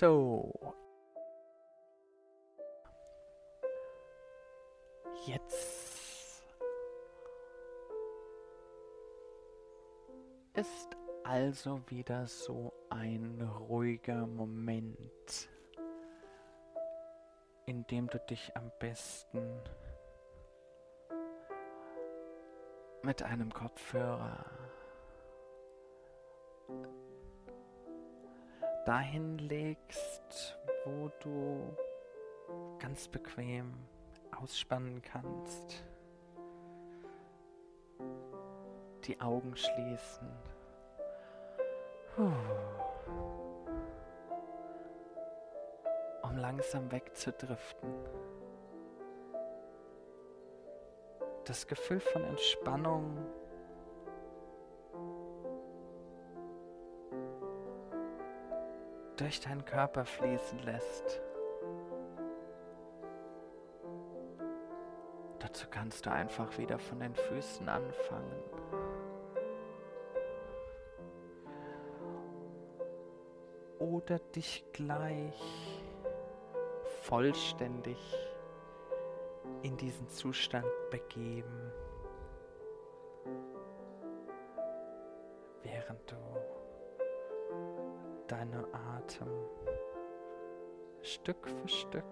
So. Jetzt ist also wieder so ein ruhiger Moment, in dem du dich am besten mit einem Kopfhörer dahin legst, wo du ganz bequem ausspannen kannst. Die Augen schließen. Um langsam wegzudriften. Das Gefühl von Entspannung durch deinen Körper fließen lässt. Dazu kannst du einfach wieder von den Füßen anfangen. Oder dich gleich vollständig in diesen Zustand begeben, Atem. Stück für Stück.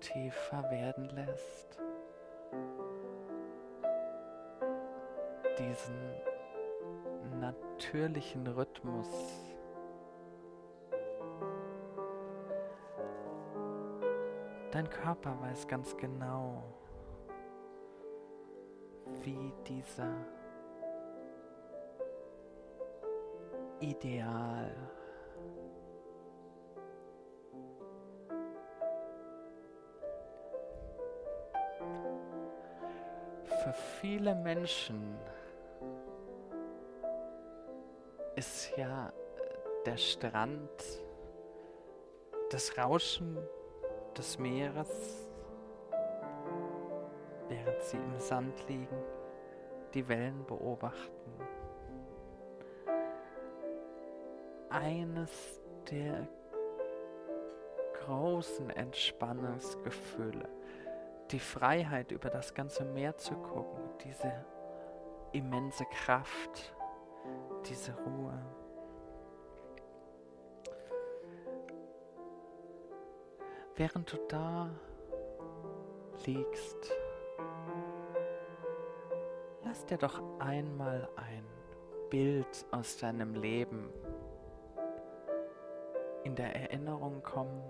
Tiefer werden lässt. Diesen natürlichen Rhythmus. Dein Körper weiß ganz genau, wie dieser Ideal für viele Menschen ist ja der Strand, das Rauschen des Meeres, während sie im Sand liegen, die Wellen beobachten. Eines der großen Entspannungsgefühle die Freiheit, über das ganze Meer zu gucken, diese immense Kraft, diese Ruhe. Während du da liegst, lass dir doch einmal ein Bild aus deinem Leben in der Erinnerung kommen.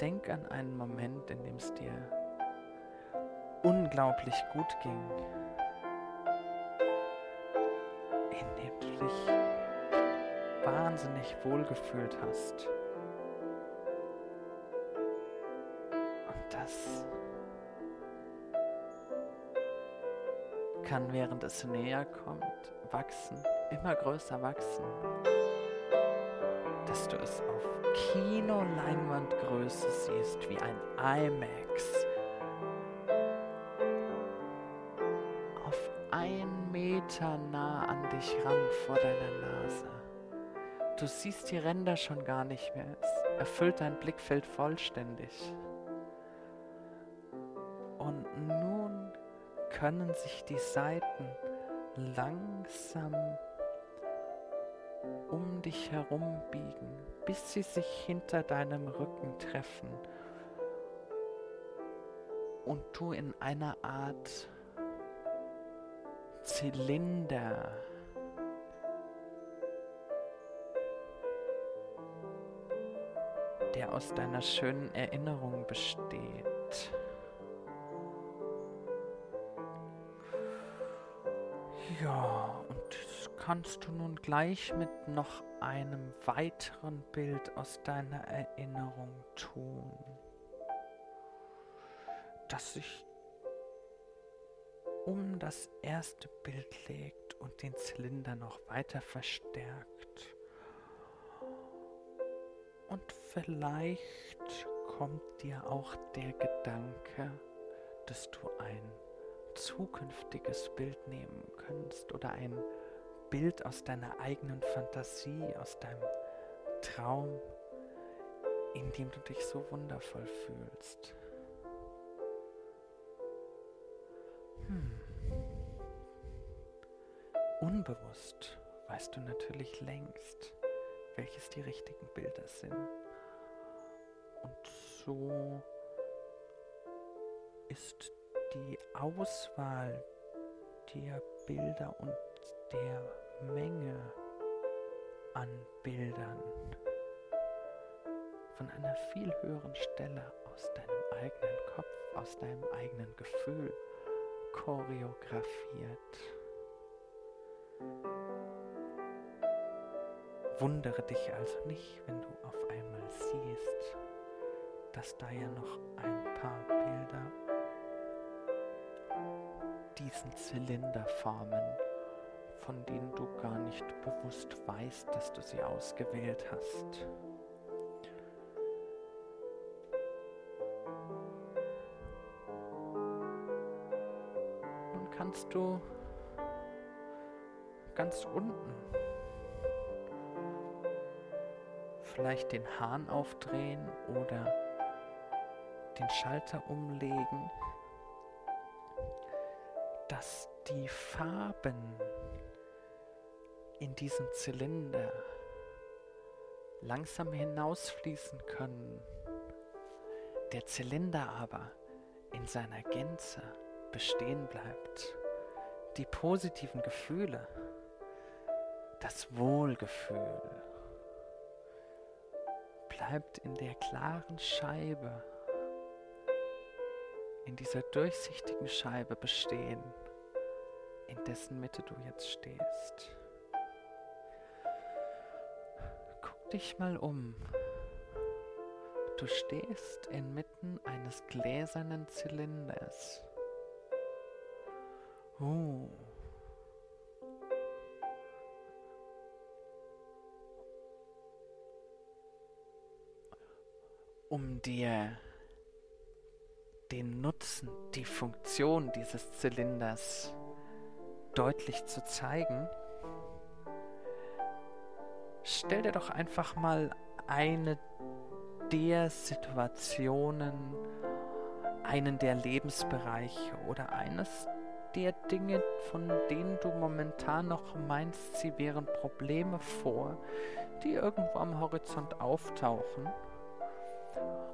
Denk an einen Moment, in dem es dir unglaublich gut ging, in dem du dich wahnsinnig wohlgefühlt hast. Und das kann, während es näher kommt, wachsen, immer größer wachsen, dass du es auf Kinoleinwandgröße siehst, wie ein IMAX. Auf ein Meter nah an dich ran vor deiner Nase. Du siehst die Ränder schon gar nicht mehr. Es erfüllt dein Blickfeld vollständig. Und nun können sich die Seiten langsam um dich herum biegen, bis sie sich hinter deinem Rücken treffen und du in einer Art Zylinder der aus deiner schönen Erinnerung besteht. Ja, kannst du nun gleich mit noch einem weiteren Bild aus deiner Erinnerung tun, das sich um das erste Bild legt und den Zylinder noch weiter verstärkt. Und vielleicht kommt dir auch der Gedanke, dass du ein zukünftiges Bild nehmen könntest oder ein Bild aus deiner eigenen Fantasie, aus deinem Traum, in dem du dich so wundervoll fühlst. Hm. Unbewusst weißt du natürlich längst, welches die richtigen Bilder sind. Und so ist die Auswahl der Bilder und der Menge an Bildern von einer viel höheren Stelle aus deinem eigenen Kopf, aus deinem eigenen Gefühl choreografiert. Wundere dich also nicht, wenn du auf einmal siehst, dass da ja noch ein paar Bilder diesen Zylinder formen, von denen du gar nicht bewusst weißt, dass du sie ausgewählt hast. Nun kannst du ganz unten vielleicht den Hahn aufdrehen oder den Schalter umlegen, dass die Farben in diesem Zylinder langsam hinausfließen können. Der Zylinder aber in seiner Gänze bestehen bleibt. Die positiven Gefühle, das Wohlgefühl bleibt in der klaren Scheibe, in dieser durchsichtigen Scheibe bestehen, in dessen Mitte du jetzt stehst. Dich mal um. Du stehst inmitten eines gläsernen Zylinders. Uh. Um dir den Nutzen, die Funktion dieses Zylinders deutlich zu zeigen, stell dir doch einfach mal eine der Situationen, einen der Lebensbereiche oder eines der Dinge, von denen du momentan noch meinst, sie wären Probleme vor, die irgendwo am Horizont auftauchen.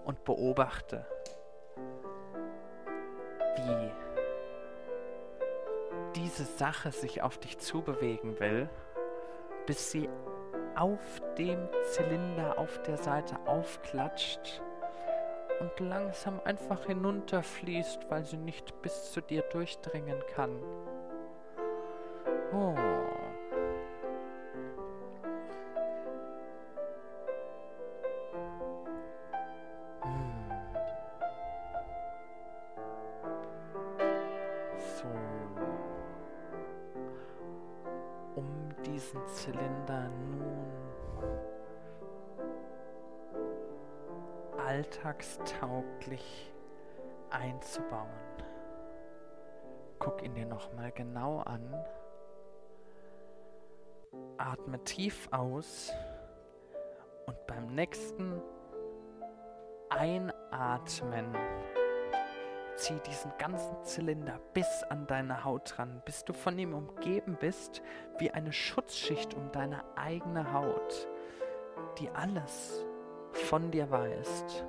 Und beobachte, wie diese Sache sich auf dich zubewegen will, bis sie auf dem Zylinder auf der Seite aufklatscht und langsam einfach hinunterfließt, weil sie nicht bis zu dir durchdringen kann. Oh. Genau an. Atme tief aus und beim nächsten Einatmen zieh diesen ganzen Zylinder bis an deine Haut ran, bis du von ihm umgeben bist, wie eine Schutzschicht um deine eigene Haut, die alles von dir weißt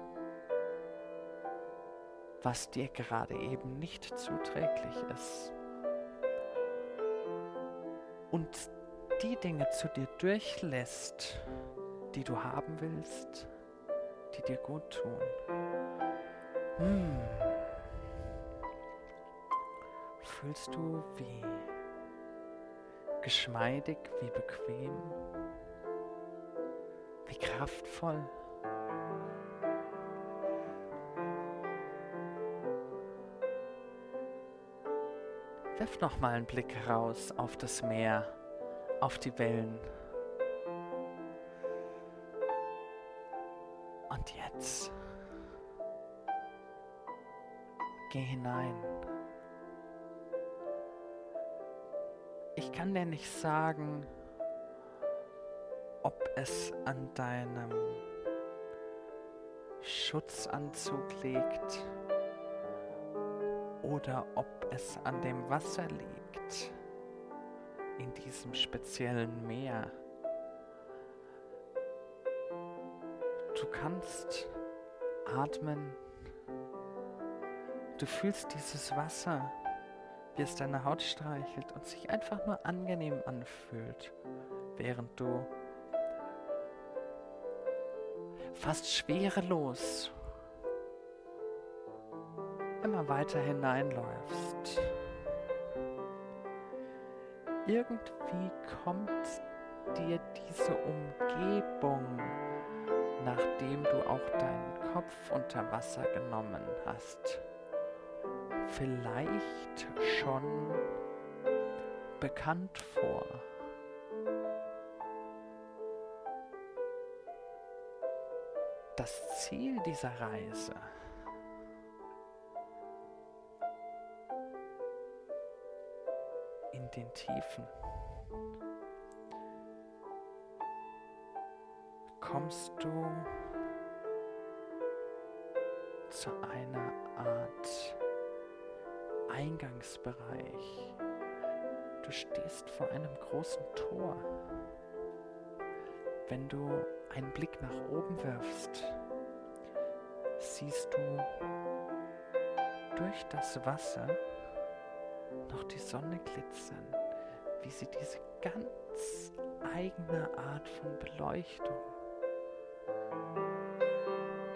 was dir gerade eben nicht zuträglich ist. Und die Dinge zu dir durchlässt, die du haben willst, die dir gut tun. Hm. Fühlst du wie geschmeidig, wie bequem, wie kraftvoll? Wirf noch mal einen Blick raus auf das Meer, auf die Wellen. Und jetzt geh hinein Ich kann dir nicht sagen, ob es an deinem Schutzanzug liegt oder ob es an dem Wasser liegt in diesem speziellen Meer. Du kannst atmen. Du fühlst dieses Wasser, wie es deine Haut streichelt und sich einfach nur angenehm anfühlt, während du fast schwerelos immer weiter hineinläufst. Irgendwie kommt dir diese Umgebung, nachdem du auch deinen Kopf unter Wasser genommen hast, vielleicht schon bekannt vor. Das Ziel dieser Reise den Tiefen kommst du zu einer Art Eingangsbereich. Du stehst vor einem großen Tor. Wenn du einen Blick nach oben wirfst, siehst du durch das Wasser noch die Sonne glitzern, wie sie diese ganz eigene Art von Beleuchtung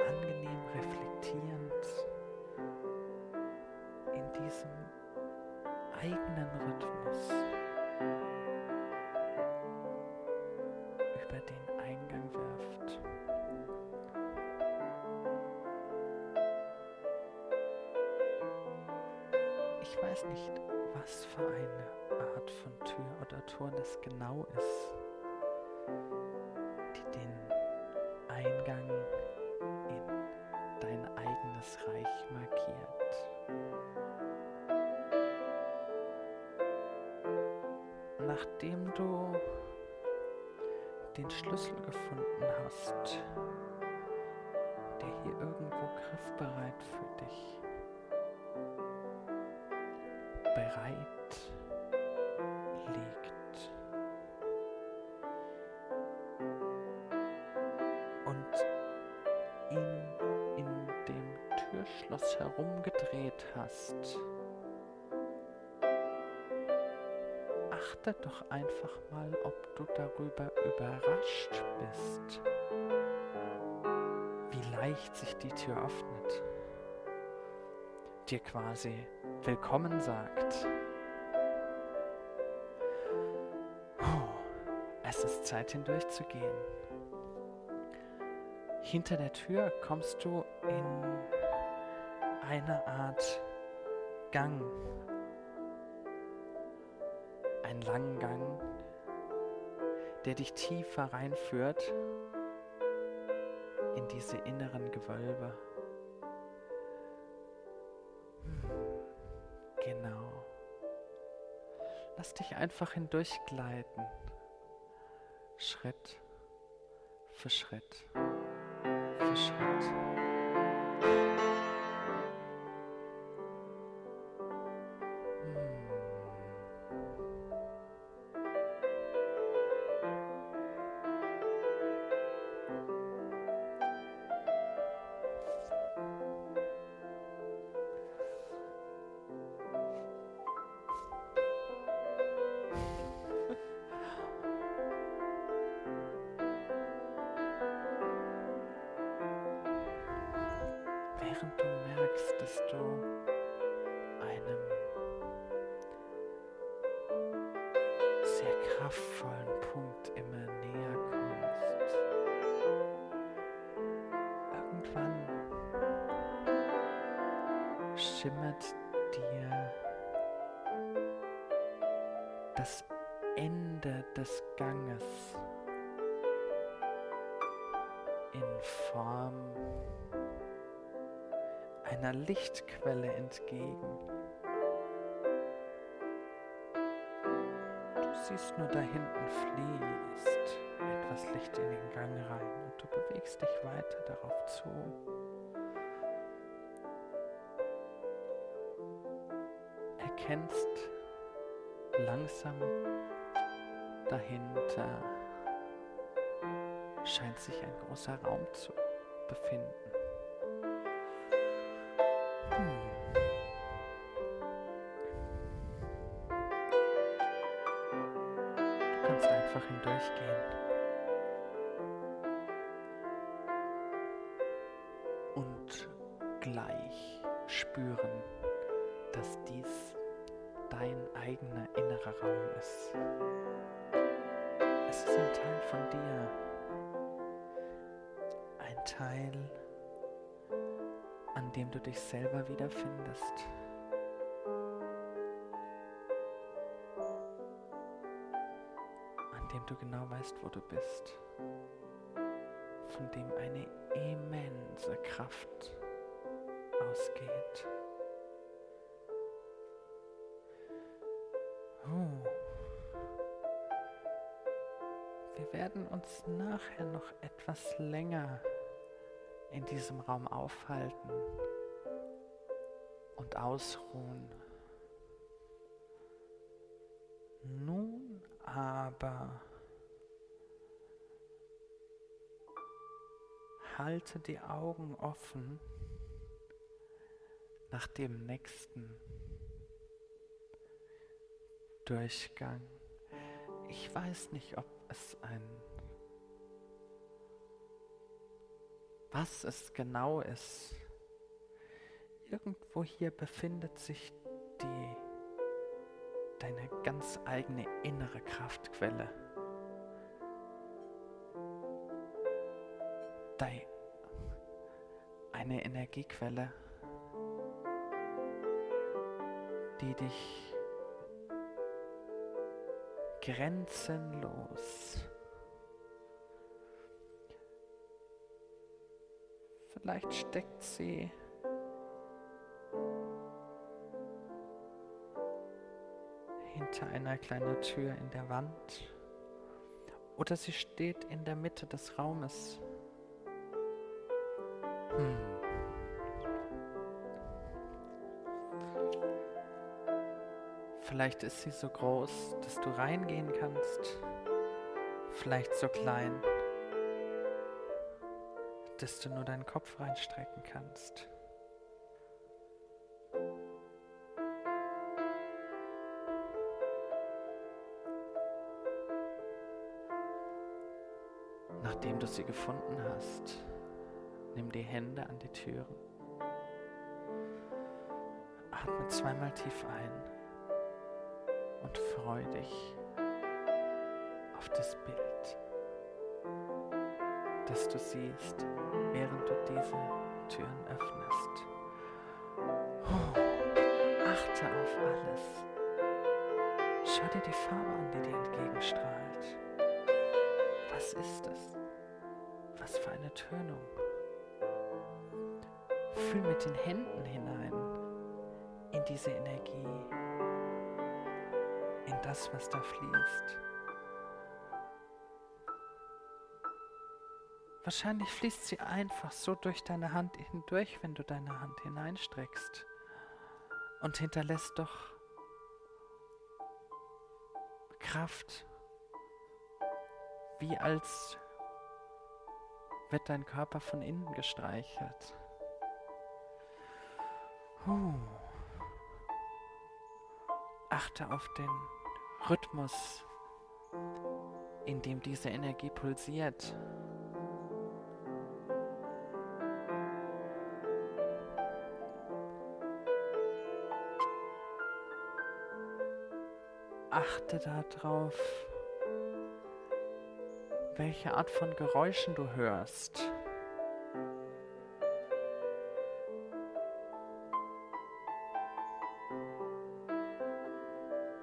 angenehm reflektierend in diesem eigenen Rhythmus über den Eingang wirft. Ich weiß nicht, was für eine Art von Tür oder Tor das genau ist, hast. Achte doch einfach mal, ob du darüber überrascht bist, wie leicht sich die Tür öffnet dir quasi willkommen sagt. Es ist Zeit hindurchzugehen. Hinter der Tür kommst du in eine Art Gang. Einen langen Gang, der dich tiefer reinführt in diese inneren Gewölbe. Genau. Lass dich einfach hindurchgleiten. Schritt für Schritt für Schritt. Schimmert dir das Ende des Ganges in Form einer Lichtquelle entgegen. siehst nur da hinten fließt etwas Licht in den Gang rein und du bewegst dich weiter darauf zu. Erkennst langsam dahinter scheint sich ein großer Raum zu befinden. Hm. Du kannst einfach hindurchgehen. Selber wiederfindest. An dem du genau weißt, wo du bist. Von dem eine immense Kraft ausgeht. Oh. Wir werden uns nachher noch etwas länger in diesem Raum aufhalten und ausruhen. Nun aber halte die Augen offen nach dem nächsten Durchgang. Ich weiß nicht, ob es ein was es genau ist. Irgendwo hier befindet sich die deine ganz eigene innere Kraftquelle. Dein, eine Energiequelle, die dich grenzenlos Vielleicht steckt sie hinter einer kleinen Tür in der Wand oder sie steht in der Mitte des Raumes. Hm. Vielleicht ist sie so groß, dass du reingehen kannst. Vielleicht so klein, dass du nur deinen Kopf reinstrecken kannst. Sie gefunden hast, nimm die Hände an die Türen. Atme zweimal tief ein und freu dich auf das Bild das du siehst, während du diese Türen öffnest. Oh, achte auf alles. Schau dir die Farbe an, die dir entgegenstrahlt. Was ist es? Was für eine Tönung. Fühl mit den Händen hinein in diese Energie, in das, was da fließt. Wahrscheinlich fließt sie einfach so durch deine Hand hindurch, wenn du deine Hand hineinstreckst und hinterlässt doch Kraft, wie als wird dein Körper von innen gestreichelt. Huh. Achte auf den Rhythmus, in dem diese Energie pulsiert. achte darauf, welche Art von Geräuschen du hörst.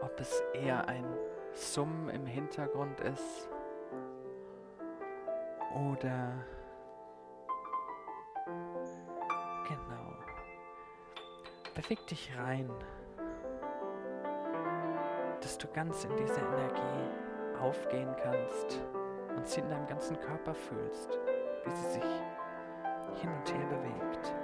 Ob es eher ein Summen im Hintergrund ist oder genau. Beweg dich rein dass du ganz in diese Energie aufgehen kannst und sie in deinem ganzen Körper fühlst, wie sie sich hin und her bewegt.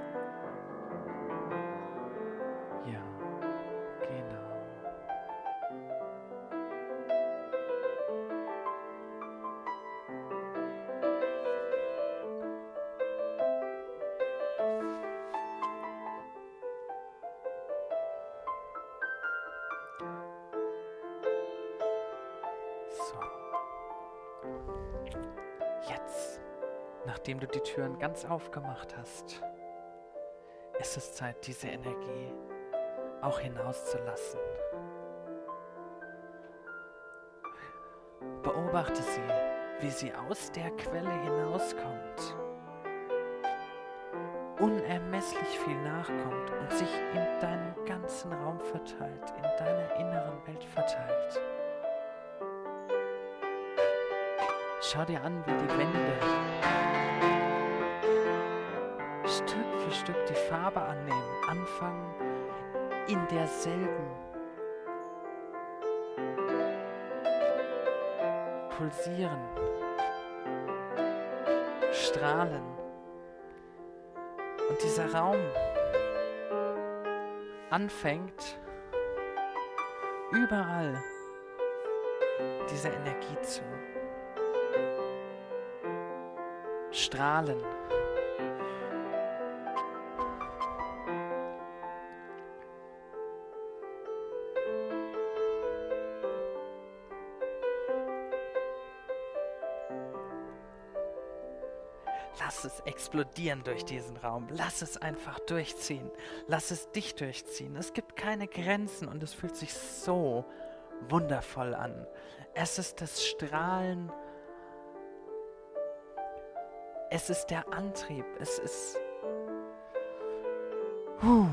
Nachdem du die Türen ganz aufgemacht hast, ist es Zeit, diese Energie auch hinauszulassen. Beobachte sie, wie sie aus der Quelle hinauskommt, unermesslich viel nachkommt und sich in deinem ganzen Raum verteilt, in deiner inneren Welt verteilt. Schau dir an, wie die Wände Stück für Stück die Farbe annehmen, anfangen in derselben pulsieren, strahlen. Und dieser Raum anfängt überall diese Energie zu strahlen. Lass es explodieren durch diesen Raum. Lass es einfach durchziehen. Lass es dich durchziehen. Es gibt keine Grenzen und es fühlt sich so wundervoll an. Es ist das Strahlen. Es ist der Antrieb. Es ist. Huh.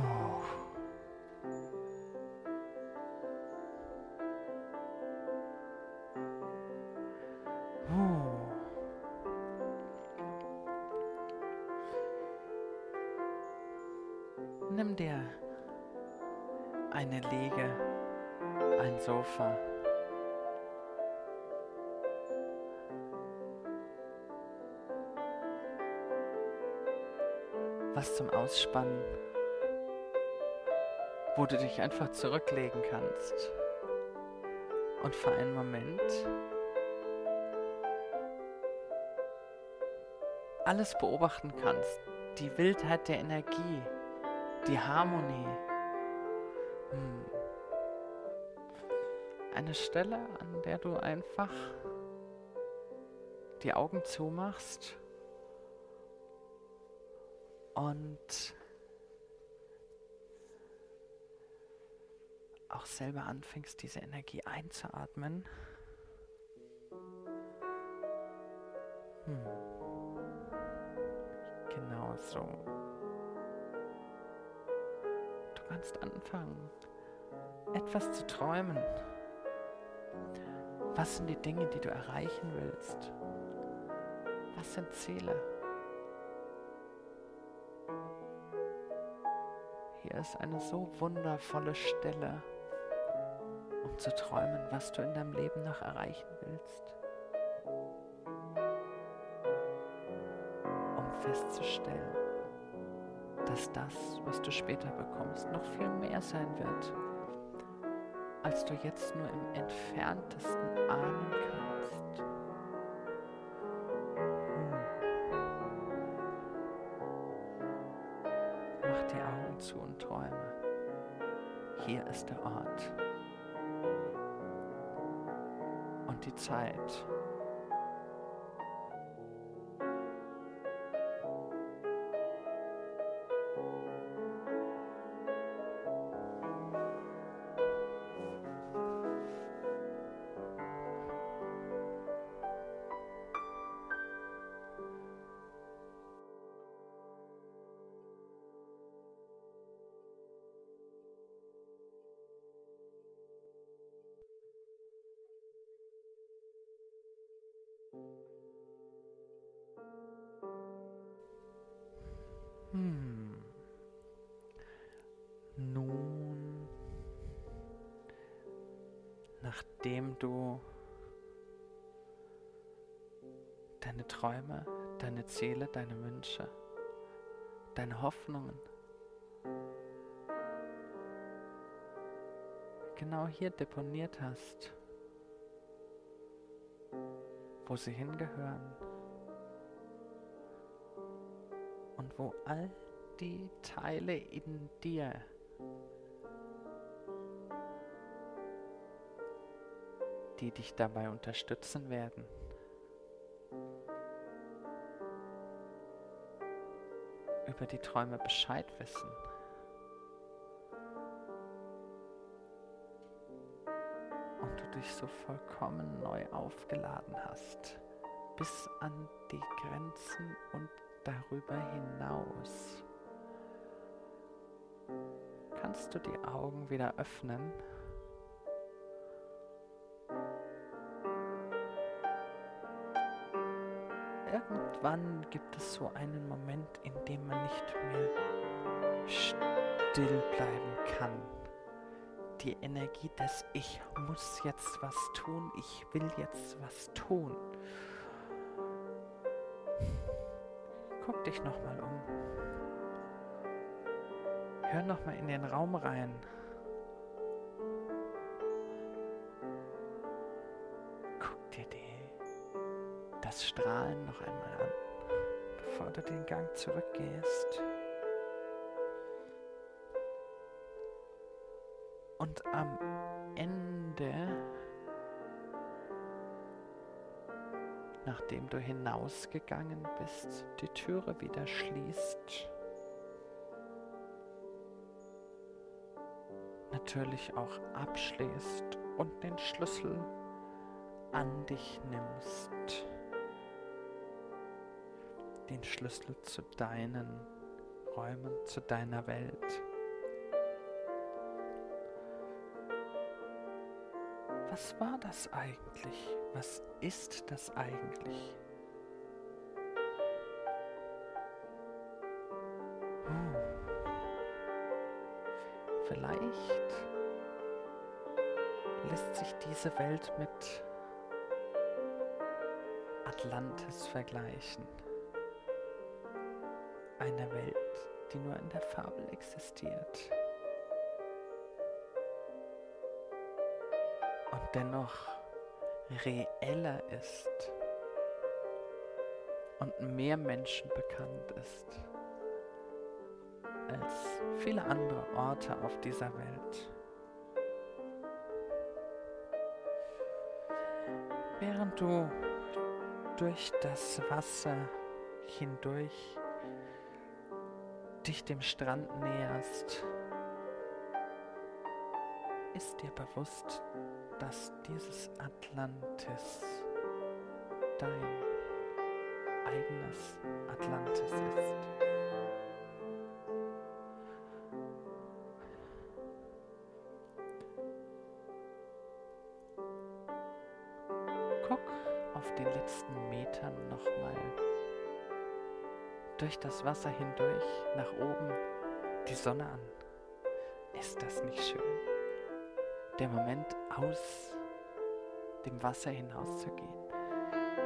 Nimm dir eine Liege, ein Sofa. Was zum Ausspannen, wo du dich einfach zurücklegen kannst und für einen Moment alles beobachten kannst, die Wildheit der Energie, die Harmonie. Hm. Eine Stelle, an der du einfach die Augen zumachst und auch selber anfängst, diese Energie einzuatmen. Hm. Genau so. Du kannst anfangen, etwas zu träumen. Was sind die Dinge, die du erreichen willst? Was sind Ziele? Ist eine so wundervolle Stelle, um zu träumen, was du in deinem Leben noch erreichen willst. Um festzustellen, dass das, was du später bekommst, noch viel mehr sein wird, als du jetzt nur im entferntesten ahnen kannst. Und Hm. Nun, nachdem du deine Träume, deine Ziele, deine Wünsche, deine Hoffnungen genau hier deponiert hast, wo sie hingehören. Und wo all die Teile in dir die dich dabei unterstützen werden. über die Träume Bescheid wissen. Und du dich so vollkommen neu aufgeladen hast, bis an die Grenzen und darüber hinaus. Kannst du die Augen wieder öffnen? irgendwann gibt es so einen Moment, in dem man nicht mehr still bleiben kann. Die Energie des Ich muss jetzt was tun, ich will jetzt was tun. Guck dich nochmal um. Hör nochmal in den Raum rein. das Strahlen noch einmal an, bevor du den Gang zurückgehst. Und am Ende, nachdem du hinausgegangen bist, die Türe wieder schließt, natürlich auch abschließt und den Schlüssel an dich nimmst den Schlüssel zu deinen Räumen, zu deiner Welt. Was war das eigentlich? Was ist das eigentlich? Hm. Vielleicht lässt sich diese Welt mit Atlantis vergleichen einer Welt, die nur in der Fabel existiert. Und dennoch reeller ist und mehr Menschen bekannt ist als viele andere Orte auf dieser Welt. Während du durch das Wasser hindurch dich dem Strand näherst, ist dir bewusst, dass dieses Atlantis dein eigenes Atlantis ist. Guck auf den letzten Metern nochmal durch das Wasser hindurch nach oben die Sonne an. Ist das nicht schön? Der Moment aus dem Wasser hinauszugehen,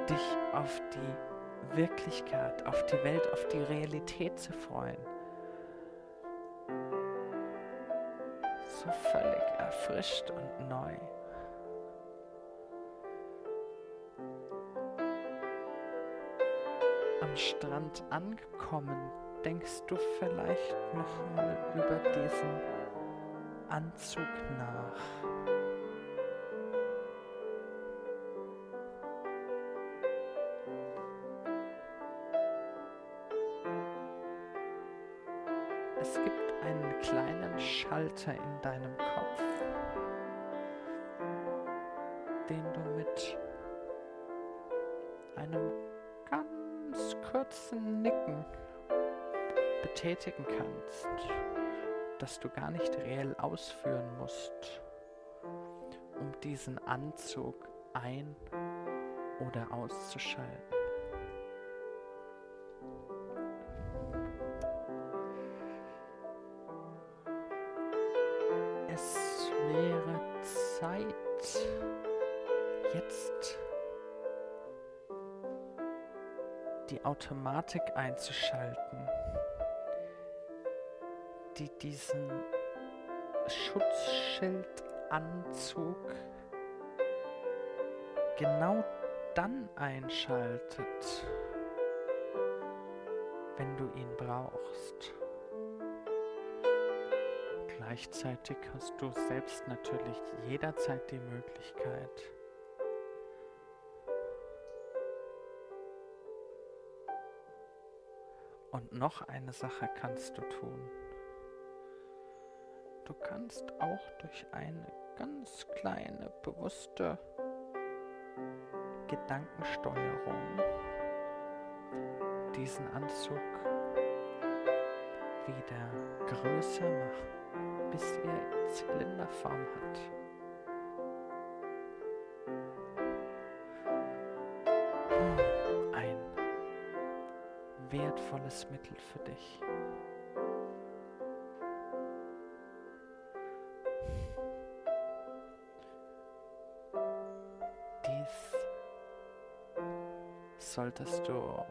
dich auf die Wirklichkeit, auf die Welt, auf die Realität zu freuen. So völlig erfrischt und neu. am Strand angekommen, denkst du vielleicht noch mal über diesen Anzug nach. Einem kurzen Nicken betätigen kannst, das du gar nicht reell ausführen musst, um diesen Anzug ein- oder auszuschalten. Automatik einzuschalten, die diesen Schutzschildanzug genau dann einschaltet, wenn du ihn brauchst. Gleichzeitig hast du selbst natürlich jederzeit die Möglichkeit, Und noch eine Sache kannst du tun. Du kannst auch durch eine ganz kleine, bewusste Gedankensteuerung diesen Anzug wieder größer machen, bis er Zylinderform hat. Wertvolles Mittel für dich. Dies solltest du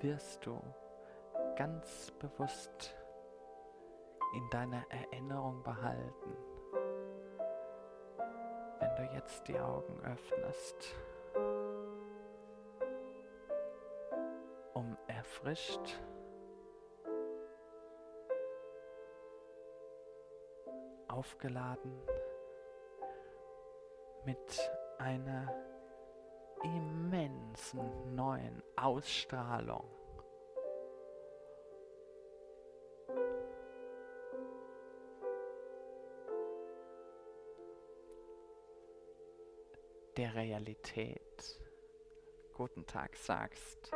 wirst du ganz bewusst in deiner Erinnerung behalten, wenn du jetzt die Augen öffnest, um erfrischt aufgeladen mit einer immensen neuen Ausstrahlung. der Realität guten Tag sagst.